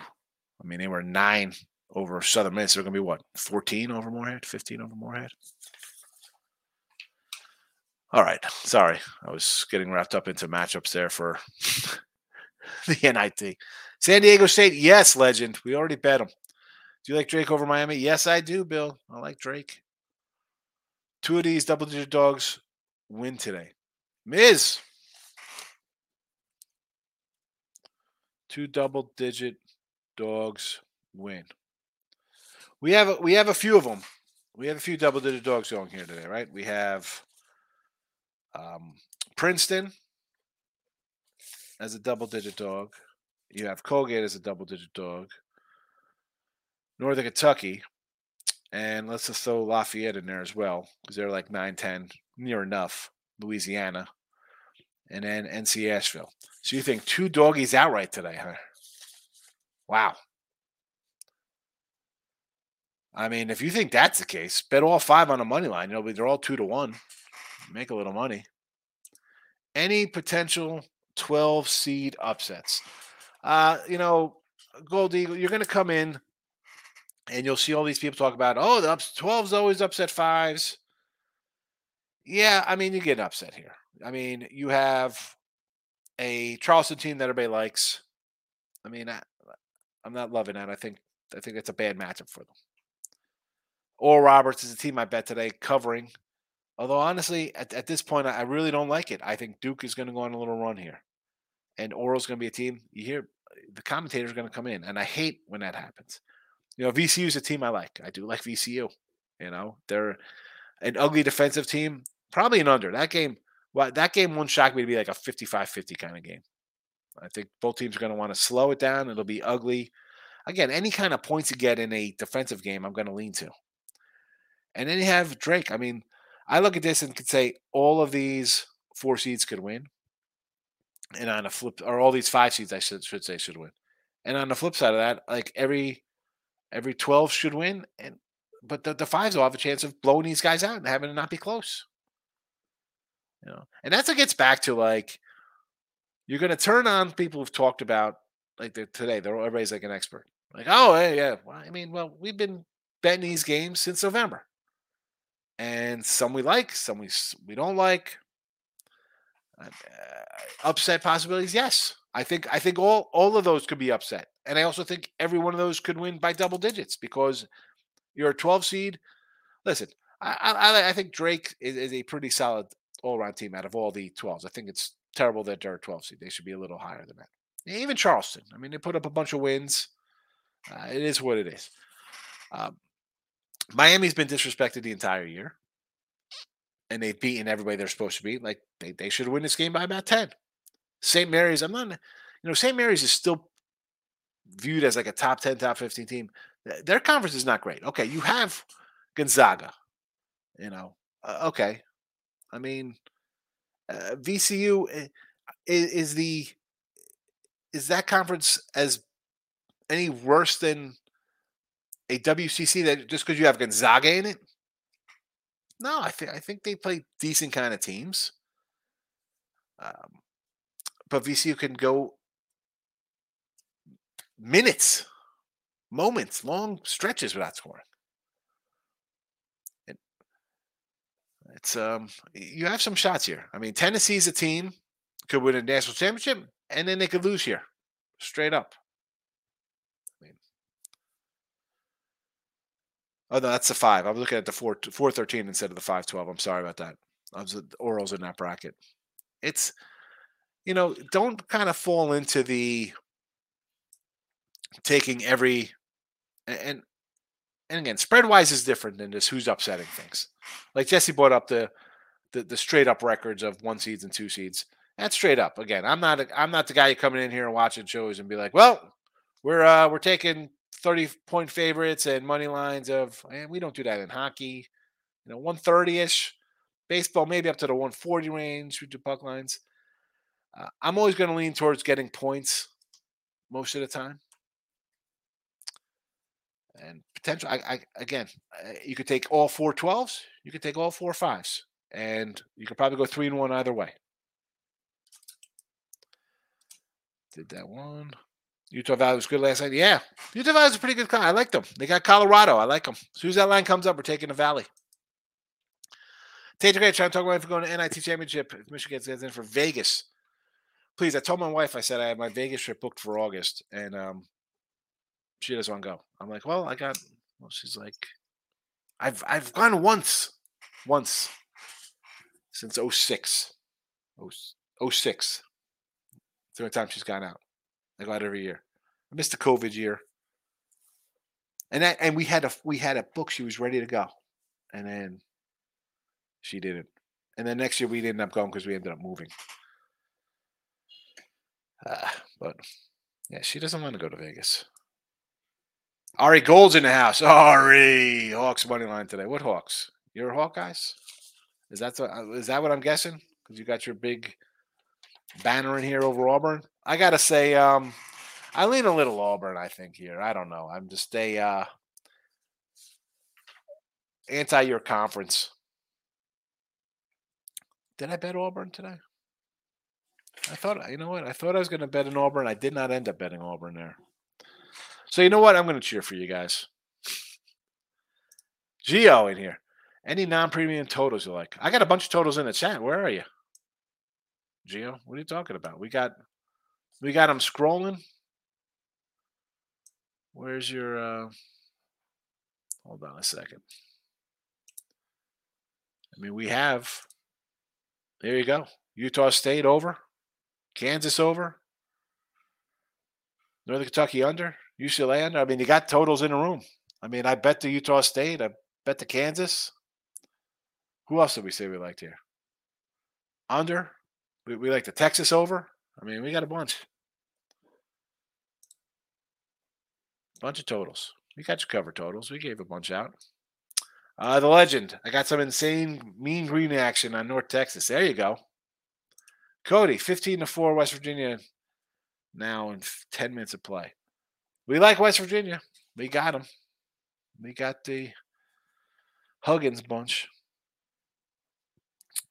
I mean, they were nine over Southern Miss. They're going to be what, 14 over Morehead, 15 over Morehead? All right. Sorry. I was getting wrapped up into matchups there for the NIT. San Diego State, yes, legend. We already bet them. Do you like Drake over Miami? Yes, I do, Bill. I like Drake. Two of these double digit dogs win today. Miz. Two double digit dogs win. We have a, we have a few of them. We have a few double digit dogs going here today, right? We have um, Princeton as a double digit dog. You have Colgate as a double digit dog. Northern Kentucky, and let's just throw Lafayette in there as well because they're like 9 10, near enough. Louisiana, and then NC Asheville. So you think two doggies outright today, huh? Wow. I mean, if you think that's the case, bet all five on a money line. You know, they're all two to one. Make a little money. Any potential 12 seed upsets? Uh, you know, Gold Eagle, you're going to come in and you'll see all these people talk about, oh, the ups 12's always upset fives. Yeah, I mean, you get upset here. I mean, you have a Charleston team that everybody likes. I mean, I, I'm not loving that. I think I think that's a bad matchup for them. Oral Roberts is a team I bet today covering. Although honestly, at, at this point, I really don't like it. I think Duke is going to go on a little run here, and Oral's going to be a team. You hear the commentators going to come in, and I hate when that happens. You know, VCU is a team I like. I do like VCU. You know, they're an ugly defensive team, probably an under. That game, well, that game won't shock me to be like a 55-50 kind of game. I think both teams are going to want to slow it down. It'll be ugly. Again, any kind of points you get in a defensive game, I'm going to lean to. And then you have Drake. I mean, I look at this and could say all of these four seeds could win. And on a flip, or all these five seeds, I should, should say, should win. And on the flip side of that, like every every 12 should win. And but the, the fives will have a chance of blowing these guys out and having it not be close. You know, and that's what gets back to like you're going to turn on people who've talked about like today. They're everybody's like an expert. Like, oh, hey, yeah. Well, I mean, well, we've been betting these games since November and some we like, some we we don't like. Uh, upset possibilities, yes. I think I think all all of those could be upset, and I also think every one of those could win by double digits because you're a 12 seed. Listen, I I, I think Drake is, is a pretty solid all around team out of all the 12s. I think it's terrible that they're a 12 seed. They should be a little higher than that. Even Charleston. I mean, they put up a bunch of wins. Uh, it is what it is. Um, Miami's been disrespected the entire year, and they've beaten everybody they're supposed to beat. Like they, they should win this game by about 10. St. Mary's, I'm not, you know, St. Mary's is still viewed as like a top 10, top 15 team. Their conference is not great. Okay, you have Gonzaga, you know, uh, okay. I mean, uh, VCU is, eh, is the is that conference as any worse than a WCC that just because you have Gonzaga in it? No, I think I think they play decent kind of teams. Um, but VCU can go minutes, moments, long stretches without scoring. It, it's um, you have some shots here. I mean, Tennessee's a team could win a national championship, and then they could lose here, straight up. Oh no, that's the five. I'm looking at the four four thirteen instead of the five twelve. I'm sorry about that. I was orals in that bracket. It's you know, don't kind of fall into the taking every and and again, spread wise is different than just who's upsetting things. Like Jesse brought up the the, the straight up records of one seeds and two seeds. That's straight up. Again, I'm not a, I'm not the guy coming in here and watching shows and be like, well, we're uh, we're taking 30 point favorites and money lines of, and we don't do that in hockey. You know, 130 ish. Baseball, maybe up to the 140 range. We do puck lines. Uh, I'm always going to lean towards getting points most of the time. And potential, I, I again, you could take all four 12s, you could take all four fives, and you could probably go three and one either way. Did that one. Utah Valley was good last night. Yeah, Utah Valley's a pretty good car. I like them. They got Colorado. I like them. As soon as that line comes up, we're taking the Valley. Tater Great trying to talk about if we're going to NIT Championship. If Michigan gets in for Vegas, please. I told my wife I said I had my Vegas trip booked for August, and um, she doesn't want to go. I'm like, well, I got. Well, she's like, I've I've gone once, once since 06. 06. It's the only time she's gone out. I go out every year. I missed the COVID year. And that, and we had a we had a book. She was ready to go, and then she didn't. And then next year we ended up going because we ended up moving. Uh, but yeah, she doesn't want to go to Vegas. Ari Gold's in the house. Ari Hawks money line today. What Hawks? You're Hawkeyes? Is that the, uh, is that what I'm guessing? Because you got your big banner in here over Auburn. I gotta say, um, I lean a little Auburn. I think here. I don't know. I'm just a. Uh, anti your conference. Did I bet Auburn today? I thought, you know what? I thought I was going to bet in Auburn. I did not end up betting Auburn there. So you know what? I'm going to cheer for you guys. Geo in here. Any non-premium totals you like? I got a bunch of totals in the chat. Where are you, Geo? What are you talking about? We got, we got them scrolling. Where's your? uh Hold on a second. I mean, we have. There you go. Utah State over. Kansas over. Northern Kentucky under. UCLA under. I mean, you got totals in the room. I mean, I bet the Utah State. I bet the Kansas. Who else did we say we liked here? Under. We, we like the Texas over. I mean, we got a bunch. Bunch of totals. We got your cover totals. We gave a bunch out. Uh, the legend. I got some insane mean green action on North Texas. There you go. Cody, 15 to 4, West Virginia now in 10 minutes of play. We like West Virginia. We got them. We got the Huggins bunch.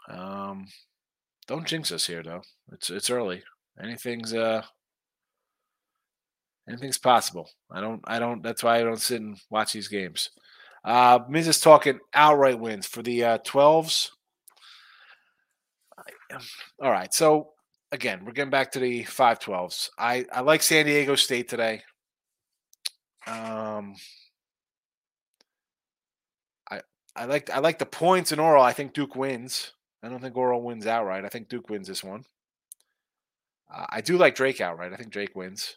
Um, don't jinx us here, though. It's it's early. Anything's uh anything's possible. I don't I don't. That's why I don't sit and watch these games. Uh, Miz is talking outright wins for the uh, 12s. All right. So, again, we're getting back to the 512s. I, I like San Diego State today. Um, I I like I like the points in oral. I think Duke wins. I don't think oral wins outright. I think Duke wins this one. Uh, I do like Drake outright. I think Drake wins.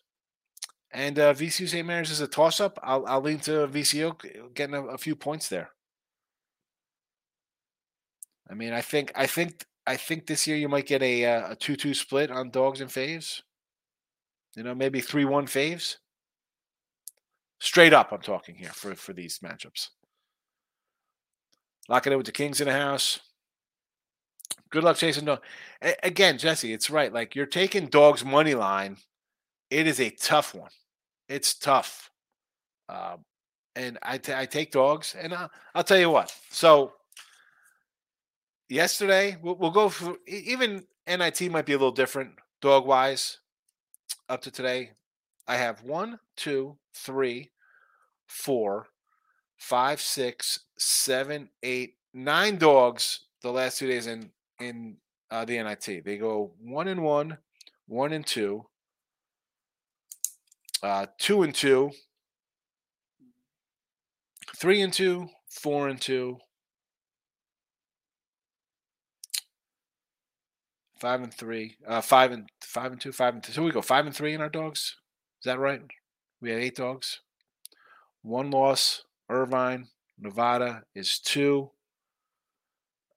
And uh, VCU St. Mary's is a toss up. I'll, I'll lean to VCU getting a, a, few points there. I mean, I think I think I think this year you might get a uh, a two two split on dogs and faves. You know, maybe three one faves. Straight up, I'm talking here for for these matchups. Locking it with the Kings in the house. Good luck chasing dog. Again, Jesse, it's right. Like you're taking dogs money line. It is a tough one it's tough. Um, and I, t- I take dogs, and I'll, I'll tell you what. So yesterday, we'll, we'll go for even NIT might be a little different dog wise. Up to today, I have one, two, three, four, five, six, seven, eight, nine dogs the last two days in in uh, the NIT. They go one and one, one and two, uh, two and two, three and two, four and two, five and three, uh, five and five and two, five and two. So we go five and three in our dogs. Is that right? We had eight dogs. One loss. Irvine, Nevada is two.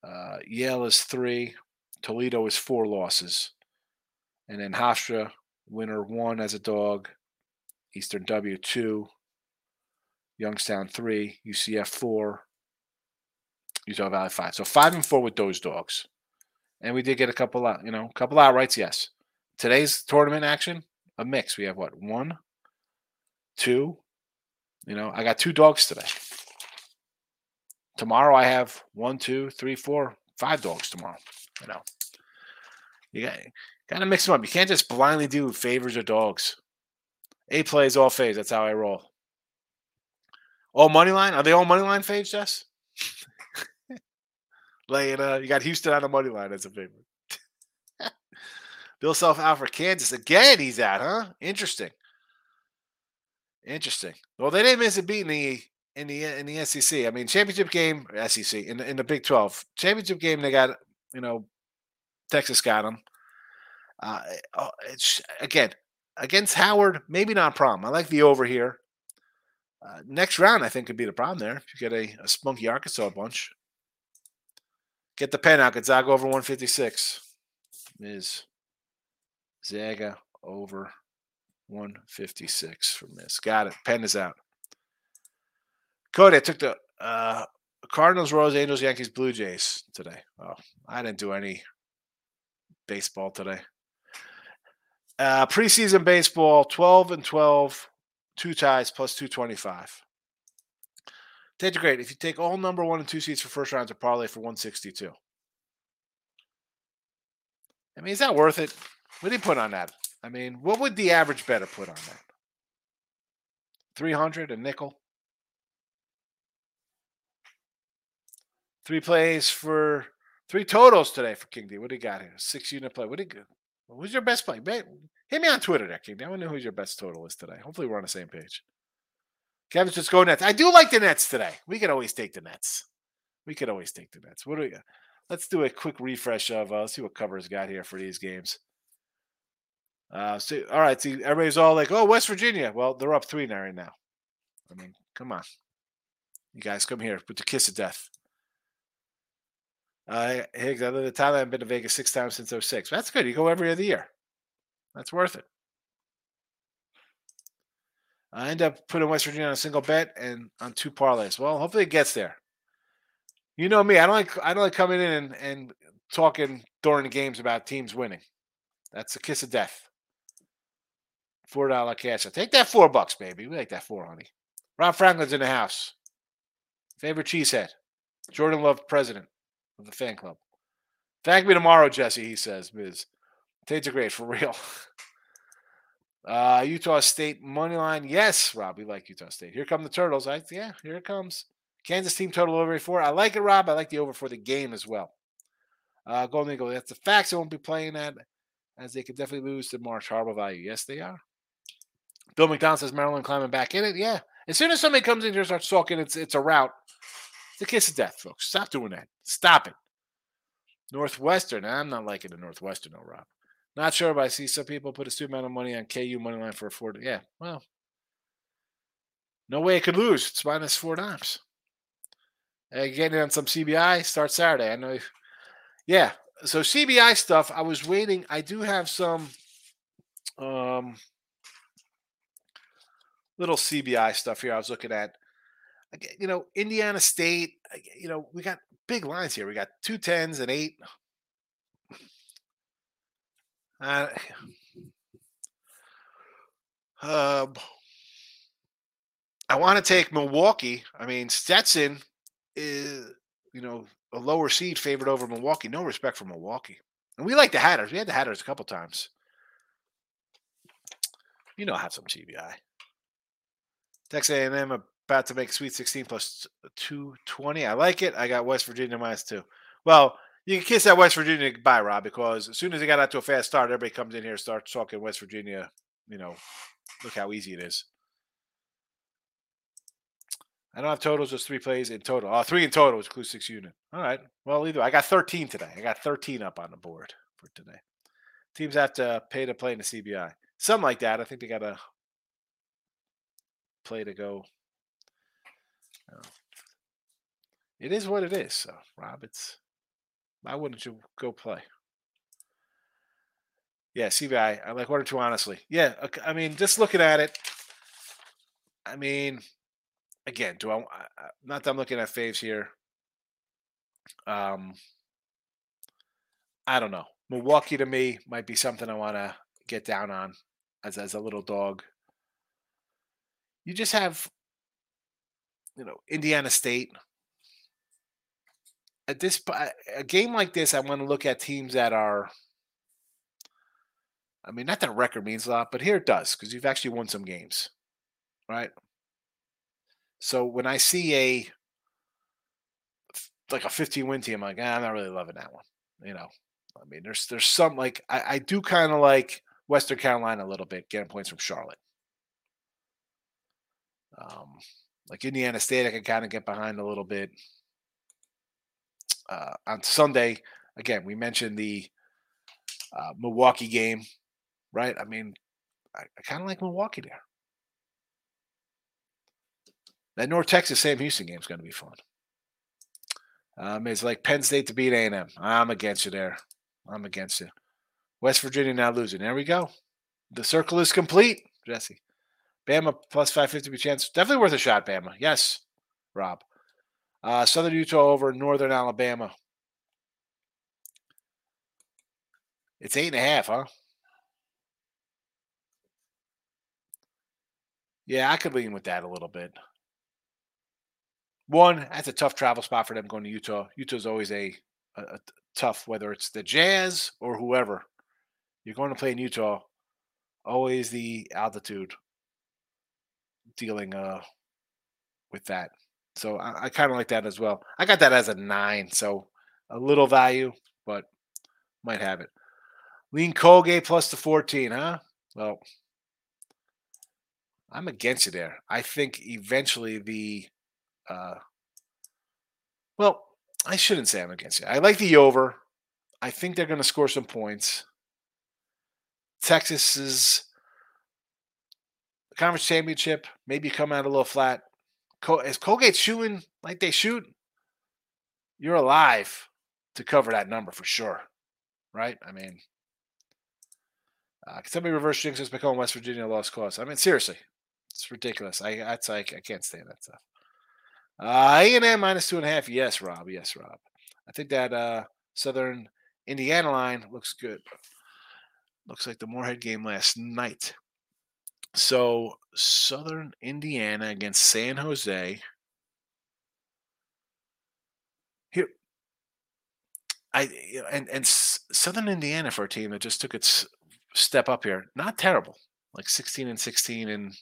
Uh, Yale is three. Toledo is four losses. And then Hofstra, winner one as a dog. Eastern W two, Youngstown three, UCF four, Utah Valley five. So five and four with those dogs, and we did get a couple out, you know, a couple outrights. Yes, today's tournament action a mix. We have what one, two, you know, I got two dogs today. Tomorrow I have one, two, three, four, five dogs tomorrow. You know, you got got to mix them up. You can't just blindly do favors or dogs. A plays all faves. That's how I roll. All money line? Are they all money line fades, Jess? Laying uh you got Houston on the money line as a favorite. Bill Self out for Kansas. Again, he's out, huh? Interesting. Interesting. Well, they didn't miss a beat in the in the in the SEC. I mean, championship game, SEC in the, in the Big Twelve championship game. They got you know, Texas got them. Uh, oh, it's again against Howard, maybe not a problem. I like the over here. Uh, next round, I think could be the problem there. If you get a, a spunky Arkansas bunch, get the pen out. Gonzaga over 156 is Zaga over 156 for this. Got it. Pen is out. Cody, I took the uh, Cardinals, Royals, Angels, Yankees, Blue Jays today. Oh, I didn't do any baseball today. Uh, preseason baseball, 12 and 12, two ties plus 225. Take great. If you take all number one and two seats for first rounds, a parlay for 162. I mean, is that worth it? What do you put on that? I mean, what would the average better put on that? 300 a nickel? Three plays for three totals today for King D. What do you got here? Six unit play. What do you Who's your best play? Hit me on Twitter there, King D. I want to know who your best total is today. Hopefully we're on the same page. Kevin's just go Nets. I do like the Nets today. We could always take the Nets. We could always take the Nets. What do we got? Let's do a quick refresh of uh, let's see what covers got here for these games. Uh, all right. See, everybody's all like, "Oh, West Virginia." Well, they're up three now right now. I mean, come on, you guys, come here with the kiss of death. Uh, Higgs, I live in Thailand. I've been to Vegas six times since 06. That's good. You go every other year. That's worth it. I end up putting West Virginia on a single bet and on two parlays. Well, hopefully it gets there. You know me. I don't like I don't like coming in and, and talking during the games about teams winning. That's a kiss of death. Four dollar cash. Take that four bucks, baby. We like that four, honey. Rob Franklin's in the house. Favorite cheesehead. Jordan Love, president of the fan club. Thank me tomorrow, Jesse, he says, Ms. Tates are great for real. Uh, Utah State money line. Yes, Rob, we like Utah State. Here come the Turtles. I yeah, here it comes. Kansas team total over four. I like it, Rob. I like the over for the game as well. Uh, Golden Eagle. That's the facts. They won't be playing that as they could definitely lose to March Harbor value. Yes, they are. Bill McDonald says Maryland climbing back in it. Yeah. As soon as somebody comes in here and starts talking, it's it's a route. A kiss of death, folks. Stop doing that. Stop it. Northwestern. I'm not liking the Northwestern, no, Rob. Not sure, but I see some people put a stupid amount of money on KU money line for a four. Yeah, well, no way it could lose. It's minus four times. Getting on some CBI start Saturday. I know. Yeah, so CBI stuff. I was waiting. I do have some um little CBI stuff here. I was looking at. You know, Indiana State. You know, we got big lines here. We got two tens and eight. Uh, um, I want to take Milwaukee. I mean, Stetson is, you know, a lower seed favored over Milwaukee. No respect for Milwaukee. And we like the Hatters. We had the Hatters a couple times. You know, I have some TBI. Texas A&M about to make Sweet 16 plus uh, 220. I like it. I got West Virginia minus two. Well, you can kiss that West Virginia goodbye, Rob, because as soon as they got out to a fast start, everybody comes in here and starts talking West Virginia. You know, look how easy it is. I don't have totals, just three plays in total. Oh, three in total, which includes six unit. All right. Well, either I got 13 today. I got 13 up on the board for today. Teams have to pay to play in the CBI. Something like that. I think they got to play to go. It is what it is. So, Rob, it's why wouldn't you go play? Yeah, CBI. I like one or two, honestly. Yeah, I mean, just looking at it, I mean, again, do I? Not that I'm looking at faves here. Um, I don't know. Milwaukee to me might be something I want to get down on as as a little dog. You just have, you know, Indiana State at this a game like this, I want to look at teams that are. I mean, not that record means a lot, but here it does because you've actually won some games, right? So when I see a like a 15 win team, I'm like, ah, I'm not really loving that one. You know, I mean, there's there's some like I, I do kind of like Western Carolina a little bit, getting points from Charlotte. Um, like Indiana State, I can kind of get behind a little bit uh, on Sunday, again, we mentioned the uh, Milwaukee game, right? I mean, I, I kind of like Milwaukee there. That North Texas Sam Houston game is going to be fun. Um, it's like Penn State to beat A&M. I'm against you there. I'm against you. West Virginia now losing. There we go. The circle is complete, Jesse. Bama plus 550 chance. Definitely worth a shot, Bama. Yes, Rob. Uh, Southern Utah over Northern Alabama. It's eight and a half, huh? Yeah, I could lean with that a little bit. One, that's a tough travel spot for them going to Utah. Utah's always a, a, a tough, whether it's the Jazz or whoever. You're going to play in Utah. Always the altitude dealing uh, with that. So I, I kind of like that as well. I got that as a nine, so a little value, but might have it. Lean Colgate plus the 14, huh? Well, I'm against you there. I think eventually the uh well, I shouldn't say I'm against you. I like the over. I think they're going to score some points. Texas is conference championship, maybe come out a little flat. Is Colgate shooting like they shoot? You're alive to cover that number for sure, right? I mean, uh, can somebody reverse jinx us become West Virginia lost cause? I mean, seriously, it's ridiculous. I that's like I can't stand that stuff. Uh, A and M minus two and a half. Yes, Rob. Yes, Rob. I think that uh, Southern Indiana line looks good. Looks like the Morehead game last night. So Southern Indiana against San Jose. Here, I and and Southern Indiana for a team that just took its step up here, not terrible, like sixteen and sixteen and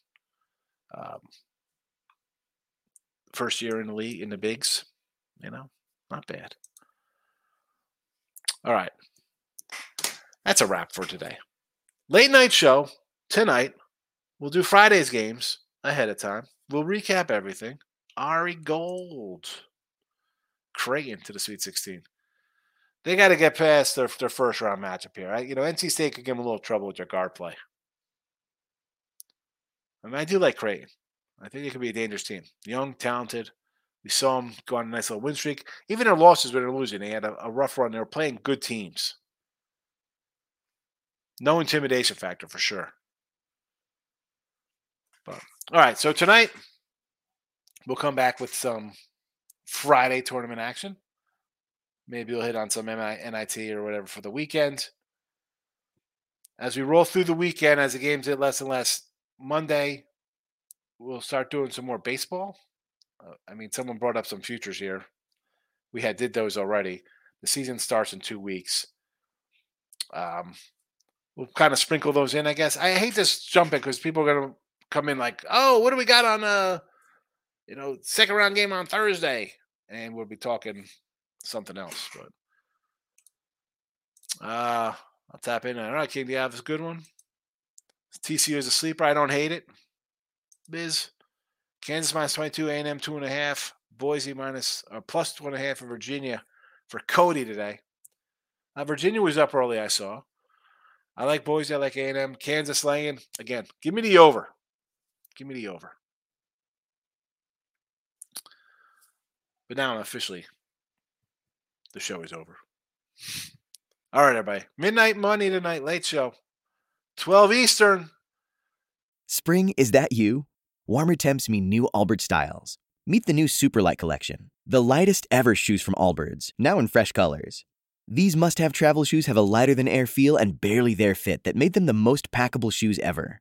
um, first year in the league in the bigs, you know, not bad. All right, that's a wrap for today. Late night show tonight. We'll do Friday's games ahead of time. We'll recap everything. Ari Gold, Creighton to the Sweet 16. They got to get past their, their first round matchup here. Right? You know, NC State could give them a little trouble with their guard play. I mean, I do like Creighton. I think they could be a dangerous team. Young, talented. We saw them go on a nice little win streak. Even their losses when they're losing, they had a, a rough run. They were playing good teams. No intimidation factor for sure. But all right, so tonight we'll come back with some Friday tournament action. Maybe we'll hit on some NIT or whatever for the weekend. As we roll through the weekend, as the games get less and less, Monday we'll start doing some more baseball. Uh, I mean, someone brought up some futures here. We had did those already. The season starts in two weeks. Um, we'll kind of sprinkle those in, I guess. I hate this jumping because people are going to come in like, oh, what do we got on uh you know second round game on Thursday, and we'll be talking something else. But uh I'll tap in. All right, King, do you have a good one? TCU is a sleeper. I don't hate it. Biz. Kansas minus 22, A&M two and a half. Boise minus uh, plus two and a half for Virginia for Cody today. Uh, Virginia was up early, I saw. I like Boise. I like A&M. Kansas laying. Again, give me the over. Give me the over. But now officially, the show is over. All right, everybody. Midnight Money tonight, late show. 12 Eastern. Spring, is that you? Warmer temps mean new Allbirds styles. Meet the new Superlight collection, the lightest ever shoes from Allbirds, now in fresh colors. These must have travel shoes have a lighter than air feel and barely there fit that made them the most packable shoes ever.